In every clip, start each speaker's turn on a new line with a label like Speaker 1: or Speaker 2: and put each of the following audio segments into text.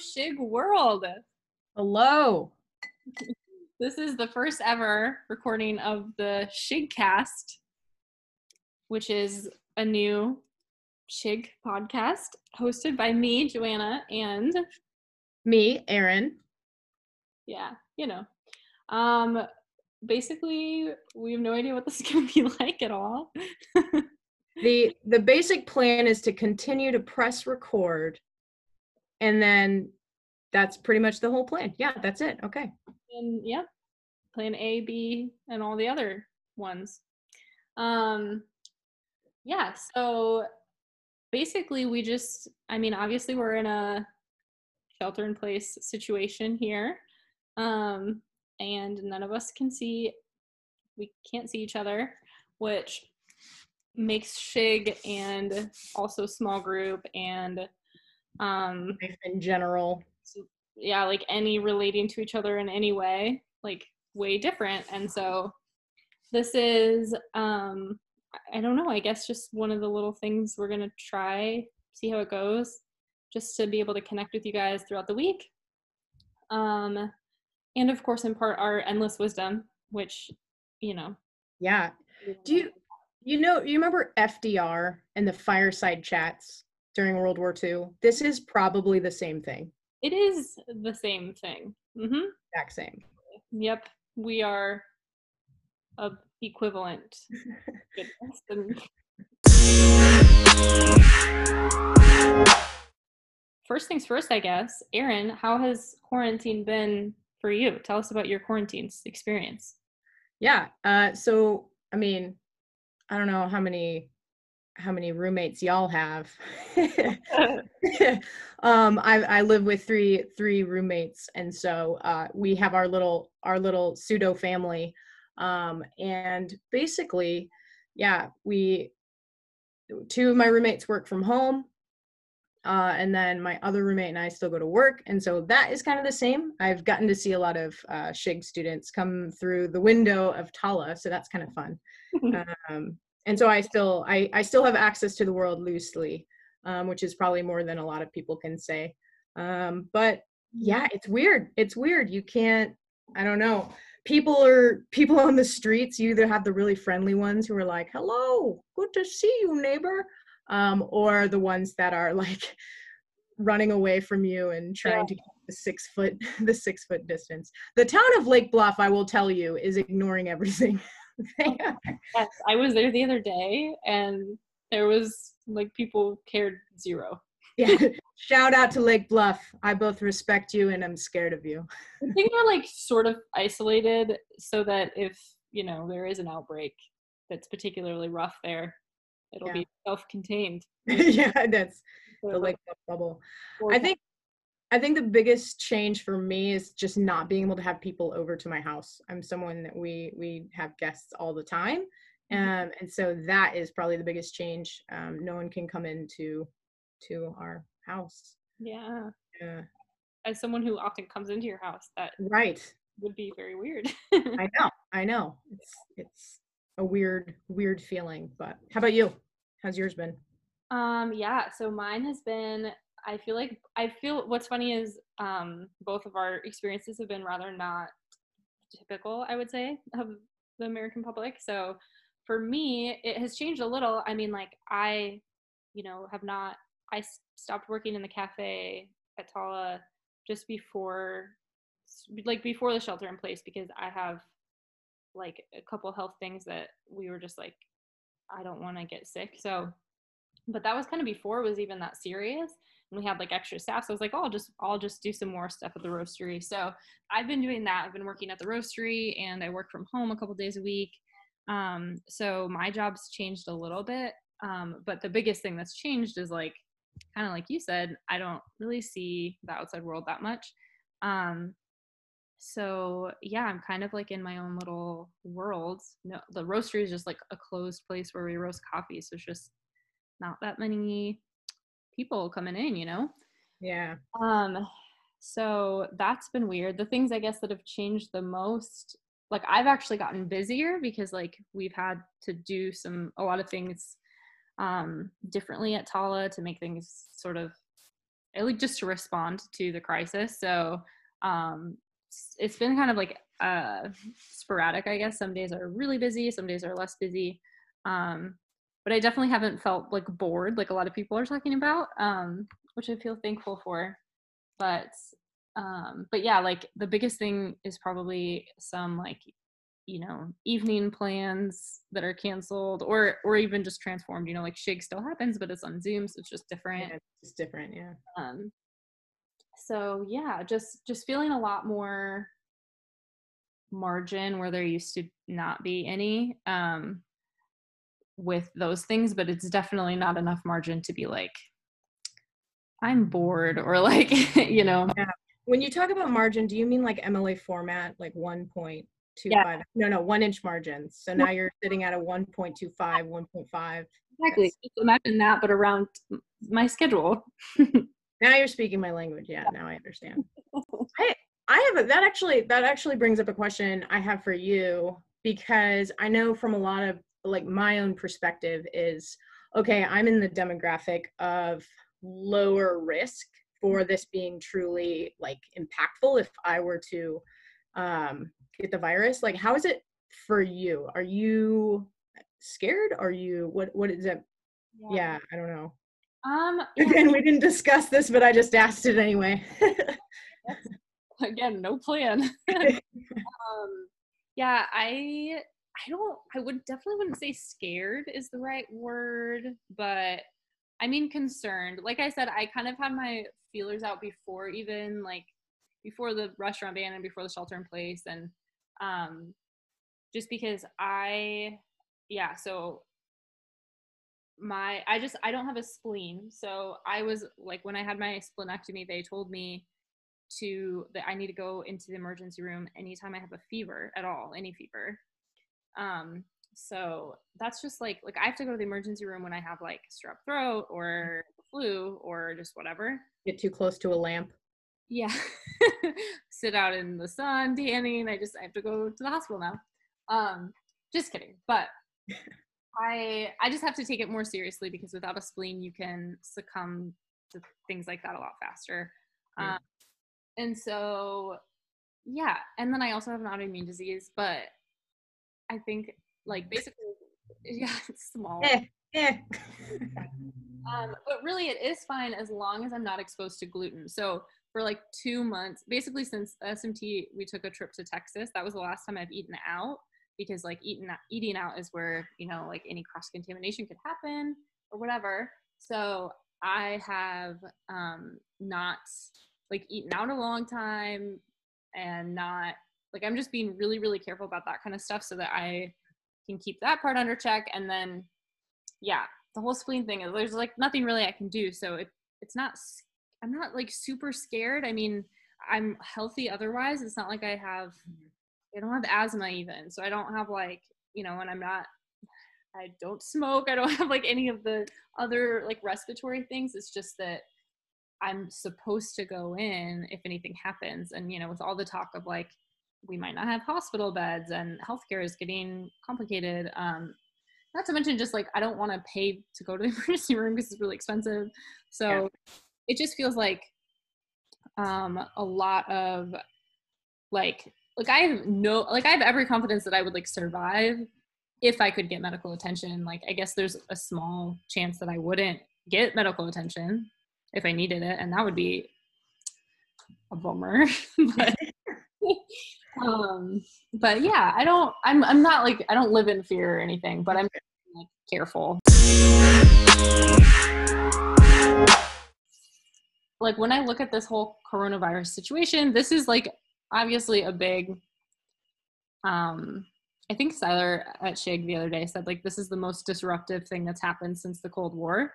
Speaker 1: SHYG World.
Speaker 2: Hello.
Speaker 1: This is the first ever recording of the SHYGCAST, which is a new SHYG podcast hosted by me, Joanna, and
Speaker 2: Me, Erin.
Speaker 1: yeah, you know. Um basically we have no idea what this is gonna be like at all.
Speaker 2: The the basic plan is to continue to press record and then that's pretty much the whole plan. Yeah, that's it. Okay.
Speaker 1: and yeah, plan A, B, and all the other ones. Um, yeah, so basically, we just, I mean, obviously, we're in a shelter in place situation here, um, and none of us can see, we can't see each other, which makes SHYG and also small group and um
Speaker 2: Life in general.
Speaker 1: yeah like any relating to each other in any way like way different and so this is um I- don't know i guess just one of the little things we're going to try see how it goes just to be able to connect with you guys throughout the week um and of course impart our endless wisdom which you know
Speaker 2: Yeah. Do you you know you remember FDR and the fireside chats during World War II? This is probably the same thing.
Speaker 1: it is the same thing hmm
Speaker 2: Exact same.
Speaker 1: Yep, we are of equivalent. First things first, I guess. Erin, how has quarantine been for you? Tell us about your quarantine experience.
Speaker 2: Yeah. Uh so I mean, I don't know how many how many roommates y'all have. um I I live with three three roommates and so uh we have our little our little pseudo family. Um and basically, yeah, we two of my roommates work from home. Uh, and then my other roommate and I still go to work. And so that is kind of the same. I've gotten to see a lot of uh, SHYG students come through the window of Tala. So that's kind of fun. um, and so I still, I, I still have access to the world loosely, um, which is probably more than a lot of people can say. Um, but yeah, it's weird. It's weird. You can't, I don't know. People are people on the streets. You either have the really friendly ones who are like, hello, good to see you, neighbor um, or the ones that are like running away from you and trying
Speaker 1: Yeah.
Speaker 2: to keep the six foot the six foot distance. The town of Lake Bluff, I will tell you, is ignoring everything. They are-
Speaker 1: Yes, I was there the other day and there was like people cared zero.
Speaker 2: yeah. Shout out to Lake Bluff. I both respect you and I'm scared of you.
Speaker 1: I think they're like sort of isolated so that if, you know, there is an outbreak that's particularly rough there, it'll
Speaker 2: Yeah.
Speaker 1: be self contained.
Speaker 2: yeah, that's the Lake Bluff bubble. I think I think the biggest change for me is just not being able to have people over to my house. I'm someone that we we have guests all the time,
Speaker 1: Mhm.
Speaker 2: um, and so that is probably the biggest change. Um, no one can come into to our house.
Speaker 1: Yeah.
Speaker 2: Yeah.
Speaker 1: As someone who often comes into your house, that
Speaker 2: Right.
Speaker 1: would be very weird.
Speaker 2: I know. I know. It's it's a weird weird feeling. But how about you? How's yours been?
Speaker 1: um, yeah, so mine has been I feel like I feel what's funny is um both of our experiences have been rather not typical, I would say, of the American public. So for me, it has changed a little. I mean, like I, you know, have not I stopped working in the cafe at Tala just before like before the shelter in place because I have like a couple health things that we were just like I don't want to get sick. So but that was kind of before it was even that serious and we had like extra staff so i was like oh i'll just i'll just do some more stuff at the roastery. So i've been doing that. I've been working at the roastery and i work from home a couple days a week. Um, so my job's changed a little bit um, but the biggest thing that's changed is like kind of like you said i don't really see the outside world that much. Um, so yeah i'm kind of like in my own little world. No the roastery is just like a closed place where we roast coffee so it's just not that many people coming in, you know?
Speaker 2: Yeah.
Speaker 1: Um, so that's been weird. The things I guess that have changed the most, like I've actually gotten busier because like we've had to do some a lot of things um differently at Tala to make things sort of at least just to respond to the crisis. So um, it's been kind of like uh, sporadic, I guess. Some days are really busy, some days are less busy. Um, but I definitely haven't felt like bored, like a lot of people are talking about, um, which I feel thankful for. But um, but yeah, like the biggest thing is probably some like you know evening plans that are canceled or or even just transformed you know like SHYG still happens but it's on zoom so it's just different
Speaker 2: yeah, it's different yeah
Speaker 1: um so yeah just just feeling a lot more margin where there used to not be any um with those things but it's definitely not enough margin to be like i'm bored or like you know?
Speaker 2: Yeah. when you talk about margin do you mean like mla format like one point two yeah. no no one inch margins. So now you're sitting at a 1.25 1.5
Speaker 1: exactly. Imagine that but around my schedule.
Speaker 2: Now you're speaking my language. Yeah now i understand. I i have a, that actually that actually brings up a question i have for you because i know from a lot of like my own perspective is okay i'm in the demographic of lower risk for this being truly like impactful if i were to um get the virus. Like how is it for you? Are you scared? Are you what what is it? Yeah, yeah i don't know.
Speaker 1: Um
Speaker 2: again we didn't discuss this but i just asked it anyway.
Speaker 1: Again no plan. Um yeah i i don't i would definitely wouldn't say scared is the right word but i mean concerned like i said i kind of had my feelers out before even like before the restaurant ban and before the shelter in place and um, just because I, yeah, so my, I just, I don't have a spleen. So I was like, when I had my splenectomy, they told me to, that I need to go into the emergency room anytime I have a fever at all, any fever. Um, so that's just like, like I have to go to the emergency room when I have like strep throat or flu or just whatever.
Speaker 2: Get too close to a lamp.
Speaker 1: Yeah. Sit out in the sun tanning i just i have to go to the hospital now. Um just kidding but i i just have to take it more seriously because without a spleen you can succumb to things like that a lot faster. Um, and so yeah and then i also have an autoimmune disease but i think like basically yeah it's small
Speaker 2: eh, eh.
Speaker 1: um, but really it is fine as long as i'm not exposed to gluten so for like two months. Basically, since SMT, we took a trip to Texas. That was the last time I've eaten out because like eating eating out is where you know like any cross contamination could happen or whatever. So I have um, not like eaten out a long time and not like I'm just being really really careful about that kind of stuff so that I can keep that part under check and then yeah the whole spleen thing is there's like nothing really I can do so it, it's not I'm not like super scared. I mean, I'm healthy otherwise. It's not like I have mm-hmm. I don't have asthma even. So I don't have like, you know, and I'm not I don't smoke. I don't have like any of the other like respiratory things. It's just that I'm supposed to go in if anything happens. And you know, with all the talk of like we might not have hospital beds and healthcare is getting complicated. Um, not to mention just like I don't want to pay to go to the emergency room because it's really expensive. So yeah it just feels like um a lot of like like I have no like I have every confidence that I would like survive if I could get medical attention. Like I guess there's a small chance that I wouldn't get medical attention if I needed it, and that would be a bummer. but um but yeah, I don't I'm I'm not like I don't live in fear or anything, but I'm like careful like when I look at this whole coronavirus situation, this is like obviously a big um I think Seiler at SHYG the other day said like this is the most disruptive thing that's happened since the Cold War.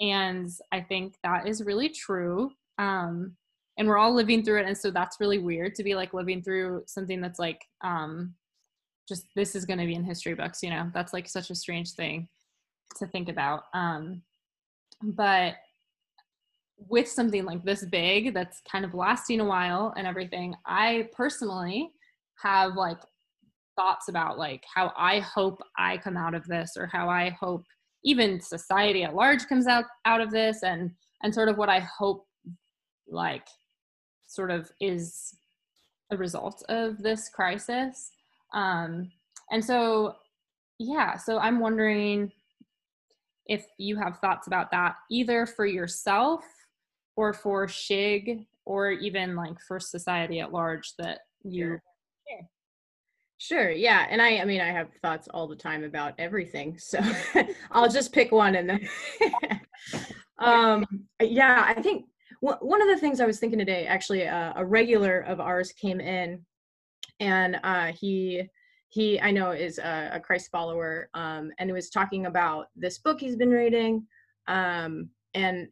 Speaker 1: And I think that is really true. Um and we're all living through it and so that's really weird to be like living through something that's like um just this is going to be in history books, you know. That's like such a strange thing to think about. Um but with something like this big that's kind of lasting a while and everything, I personally have like thoughts about like how I hope I come out of this or how I hope even society at large comes out out of this and and sort of what I hope like sort of is a result of this crisis. Um, and so, yeah, so I'm wondering if you have thoughts about that either for yourself or for SHYG or even like for society at large that you
Speaker 2: Sure. Yeah. And I, I mean, I have thoughts all the time about everything. So I'll just pick one and then, um, yeah, I think one of the things I was thinking today, actually, uh, a regular of ours came in and uh, he, he, I know is a, a Christ follower um, and he was talking about this book he's been reading um, and,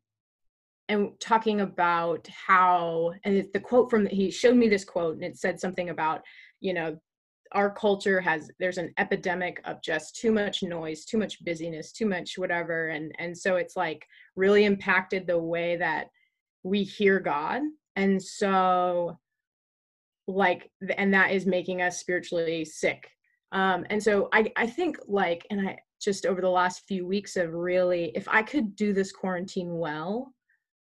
Speaker 2: and talking about how, and the quote from, he showed me this quote and it said something about, you know, our culture has there's an epidemic of just too much noise too much busyness too much whatever and and so it's like really impacted the way that we hear god. And so like and that is making us spiritually sick. Um and so i i think like and i just over the last few weeks of really if i could do this quarantine well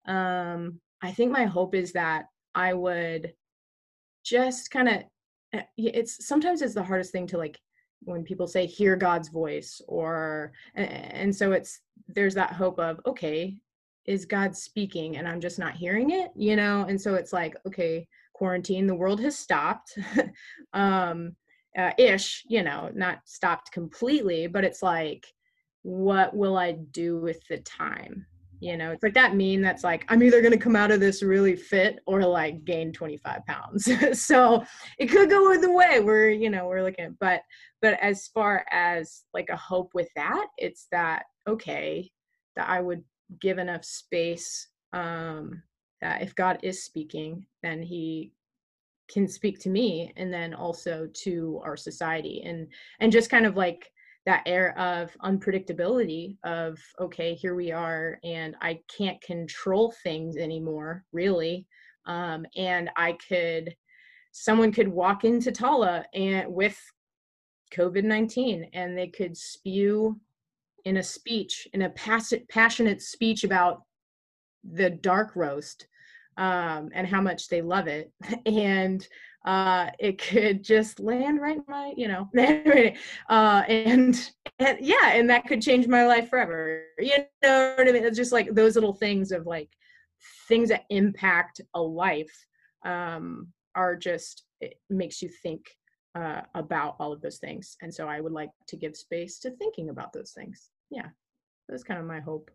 Speaker 2: um i think my hope is that i would just kind of Eh, it's sometimes it's the hardest thing to like when people say hear god's voice or and so it's there's that hope of okay is god speaking and i'm just not hearing it you know? And so it's like okay quarantine the world has stopped um uh, ish you know not stopped completely but it's like what will i do with the time? You know it's like that mean that's like i'm either going to come out of this really fit or like gain 25 pounds. So it could go either way we're you know we're looking at but but as far as like a hope with that it's that okay that i would give enough space um that if god is speaking then he can speak to me and then also to our society. And and just kind of like that air of unpredictability of okay here we are and i can't control things anymore really. Um, and i could someone could walk into tala and with covid-19 and they could spew in a speech in a passionate speech about the dark roast um, and how much they love it and uh, it could just land right in my, you know, uh, and, and yeah, and that could change my life forever. You know what I mean? It's just like those little things of like things that impact a life um, are just, it makes you think uh, about all of those things. And so I would like to give space to thinking about those things. Yeah, that's kind of my hope.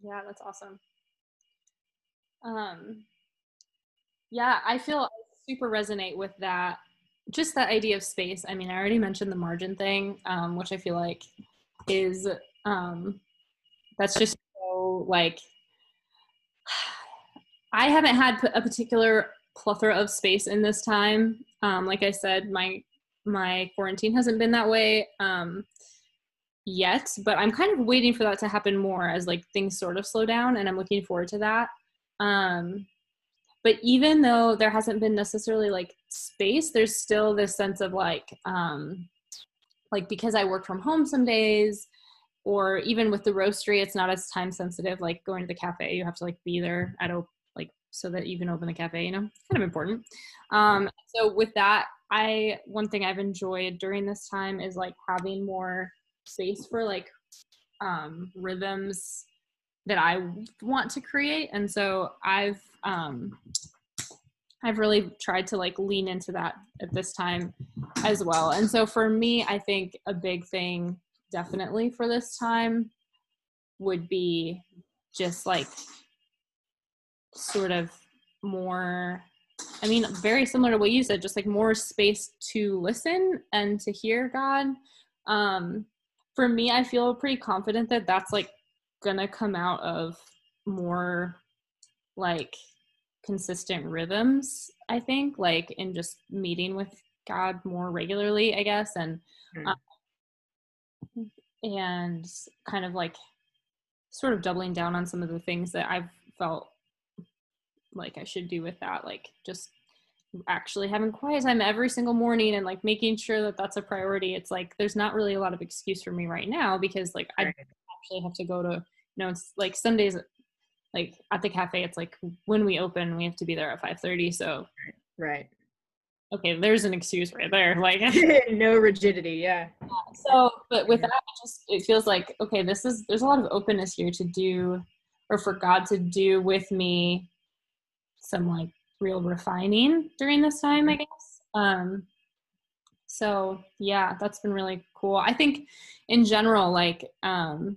Speaker 1: Yeah, that's awesome. Um, yeah, I feel super resonate with that just that idea of space i mean i already mentioned the margin thing um, which i feel like is um, that's just so like i haven't had a particular plethora of space in this time um, like i said my my quarantine hasn't been that way um, yet but i'm kind of waiting for that to happen more as like things sort of slow down and i'm looking forward to that. Um, but even though there hasn't been necessarily like space there's still this sense of like um like because i work from home some days or even with the roastery it's not as time sensitive like going to the cafe you have to like be there at a like so that you can open the cafe you know? Kind of important. Um so with that i one thing i've enjoyed during this time is like having more space for like um rhythms that i want to create and so i've um, I've really tried to like lean into that at this time as well. And so for me, I think a big thing definitely for this time would be just like sort of more I mean, very similar to what you said, just like more space to listen and to hear God. Um, for me, I feel pretty confident that that's like gonna come out of more like consistent rhythms i think like in just meeting with god more regularly i guess and mm. um, and kind of like sort of doubling down on some of the things that i've felt like i should do with that like just actually having quiet time every single morning and like making sure that that's a priority it's like there's not really a lot of excuse for me right now because like i actually have to go to you know it's like some days like at the cafe it's like when we open we have to be there at 5:30 so
Speaker 2: right.
Speaker 1: Okay there's an excuse right there like
Speaker 2: no rigidity yeah.
Speaker 1: So but with that it just it feels like okay this is there's a lot of openness here to do or for god to do with me some like real refining during this time i
Speaker 2: Mm-hmm.
Speaker 1: guess. Um so yeah that's been really cool. I think in general like um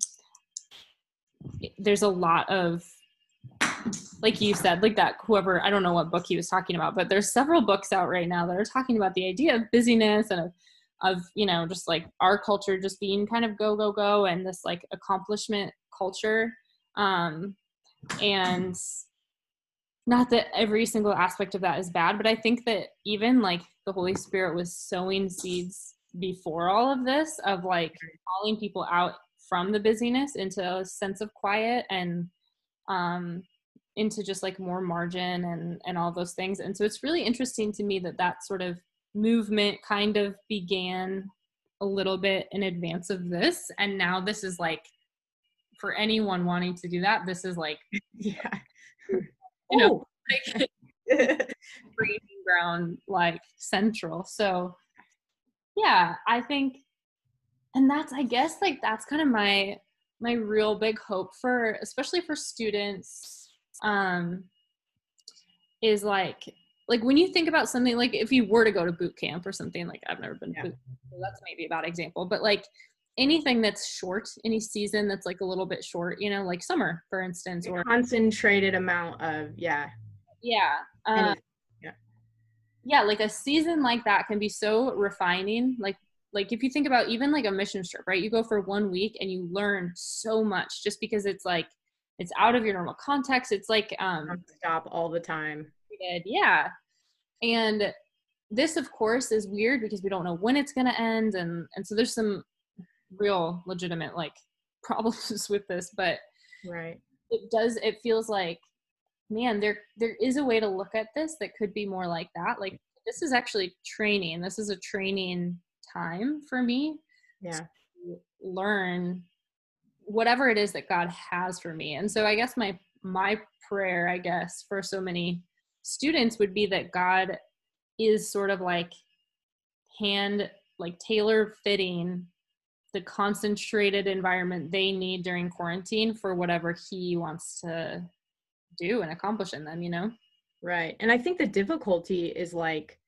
Speaker 1: there's a lot of like you said like that whoever i don't know what book he was talking about but there's several books out right now that are talking about the idea of busyness and of, of you know just like our culture just being kind of go go go and this like accomplishment culture. Um and not that every single aspect of that is bad but i think that even like the holy spirit was sowing seeds before all of this of like calling people out from the busyness into a sense of quiet and um into just like more margin and and all those things. And so it's really interesting to me that that sort of movement kind of began a little bit in advance of this. And now this is like for anyone wanting to do that this is like
Speaker 2: yeah
Speaker 1: you know like breeding ground like central so yeah i think and that's i guess like that's kind of my my real big hope for especially for students um is like like when you think about something like if you were to go to boot camp or something like i've never been
Speaker 2: Yeah.
Speaker 1: boot camp, so that's maybe a bad example but like anything that's short any season that's like a little bit short you know like summer for instance or
Speaker 2: concentrated amount of yeah.
Speaker 1: Yeah uh,
Speaker 2: anything.
Speaker 1: yeah like a season like that can be so refining like like if you think about even like a mission trip right? You go for one week and you learn so much just because it's like it's out of your normal context. It's like um
Speaker 2: stop all the time.
Speaker 1: Yeah. And this of course is weird because we don't know when it's going to end and and so there's some real legitimate like problems with this but
Speaker 2: right.
Speaker 1: it does it feels like man there there is a way to look at this that could be more like that. Like this is actually training this is a training time for me
Speaker 2: yeah.
Speaker 1: to learn whatever it is that god has for me. And so i guess my my prayer i guess for so many students would be that god is sort of like hand like tailor fitting the concentrated environment they need during quarantine for whatever he wants to do and accomplish in them you know
Speaker 2: Right. And I think the difficulty is like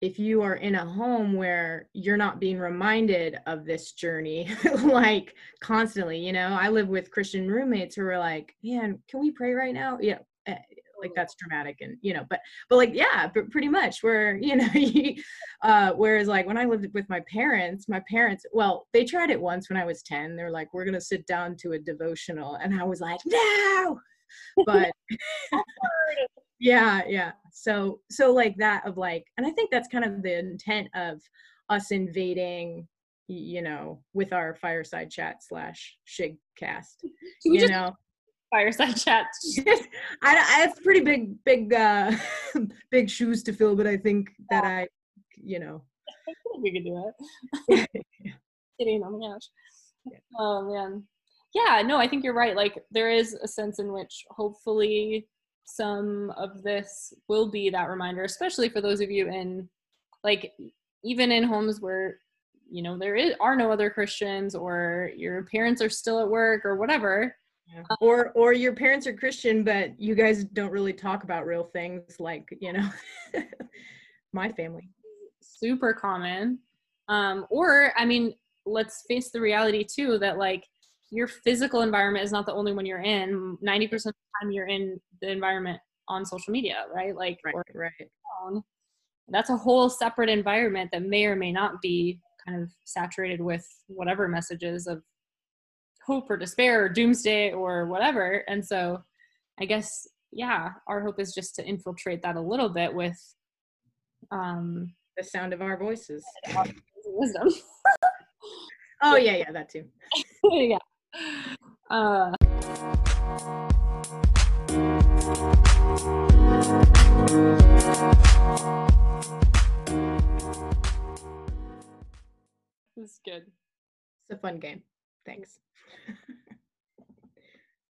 Speaker 2: if you are in a home where you're not being reminded of this journey, like constantly, you know, I live with Christian roommates who are like, man, can we pray right now? Yeah. Eh, Like that's dramatic and you know, but but like yeah, but pretty much where you know, uh, whereas like when I lived with my parents, my parents, well, they tried it once when I was ten. They're like, we're gonna sit down to a devotional, and I was like, no, but yeah yeah. So so like that of like and i think that's kind of the intent of us invading you know with our fireside chat slash SHYGCAST
Speaker 1: Can we
Speaker 2: you know
Speaker 1: fireside chat
Speaker 2: I, I have pretty big big uh big shoes to fill but i think that i you know
Speaker 1: I think we could do it. Kidding, oh my gosh. Oh man. Yeah, no, I think you're right. Like there is a sense in which hopefully some of this will be that reminder, especially for those of you in like even in homes where you know there is, are no other Christians or your parents are still at work or whatever.
Speaker 2: Yeah. or or your parents are christian but you guys don't really talk about real things like you know my family
Speaker 1: super common. Um, or, I mean, let's face the reality too that like your physical environment is not the only one you're in. 90% of the time you're in the environment on social media, right? Like,
Speaker 2: right right
Speaker 1: phone. That's a whole separate environment that may or may not be kind of saturated with whatever messages of hope or despair or doomsday or whatever. And so I guess, yeah, our hope is just to infiltrate that a little bit with um,
Speaker 2: the sound of our voices
Speaker 1: wisdom.
Speaker 2: oh yeah yeah that too
Speaker 1: yeah. Uh, this is good.
Speaker 2: it's a fun game thanks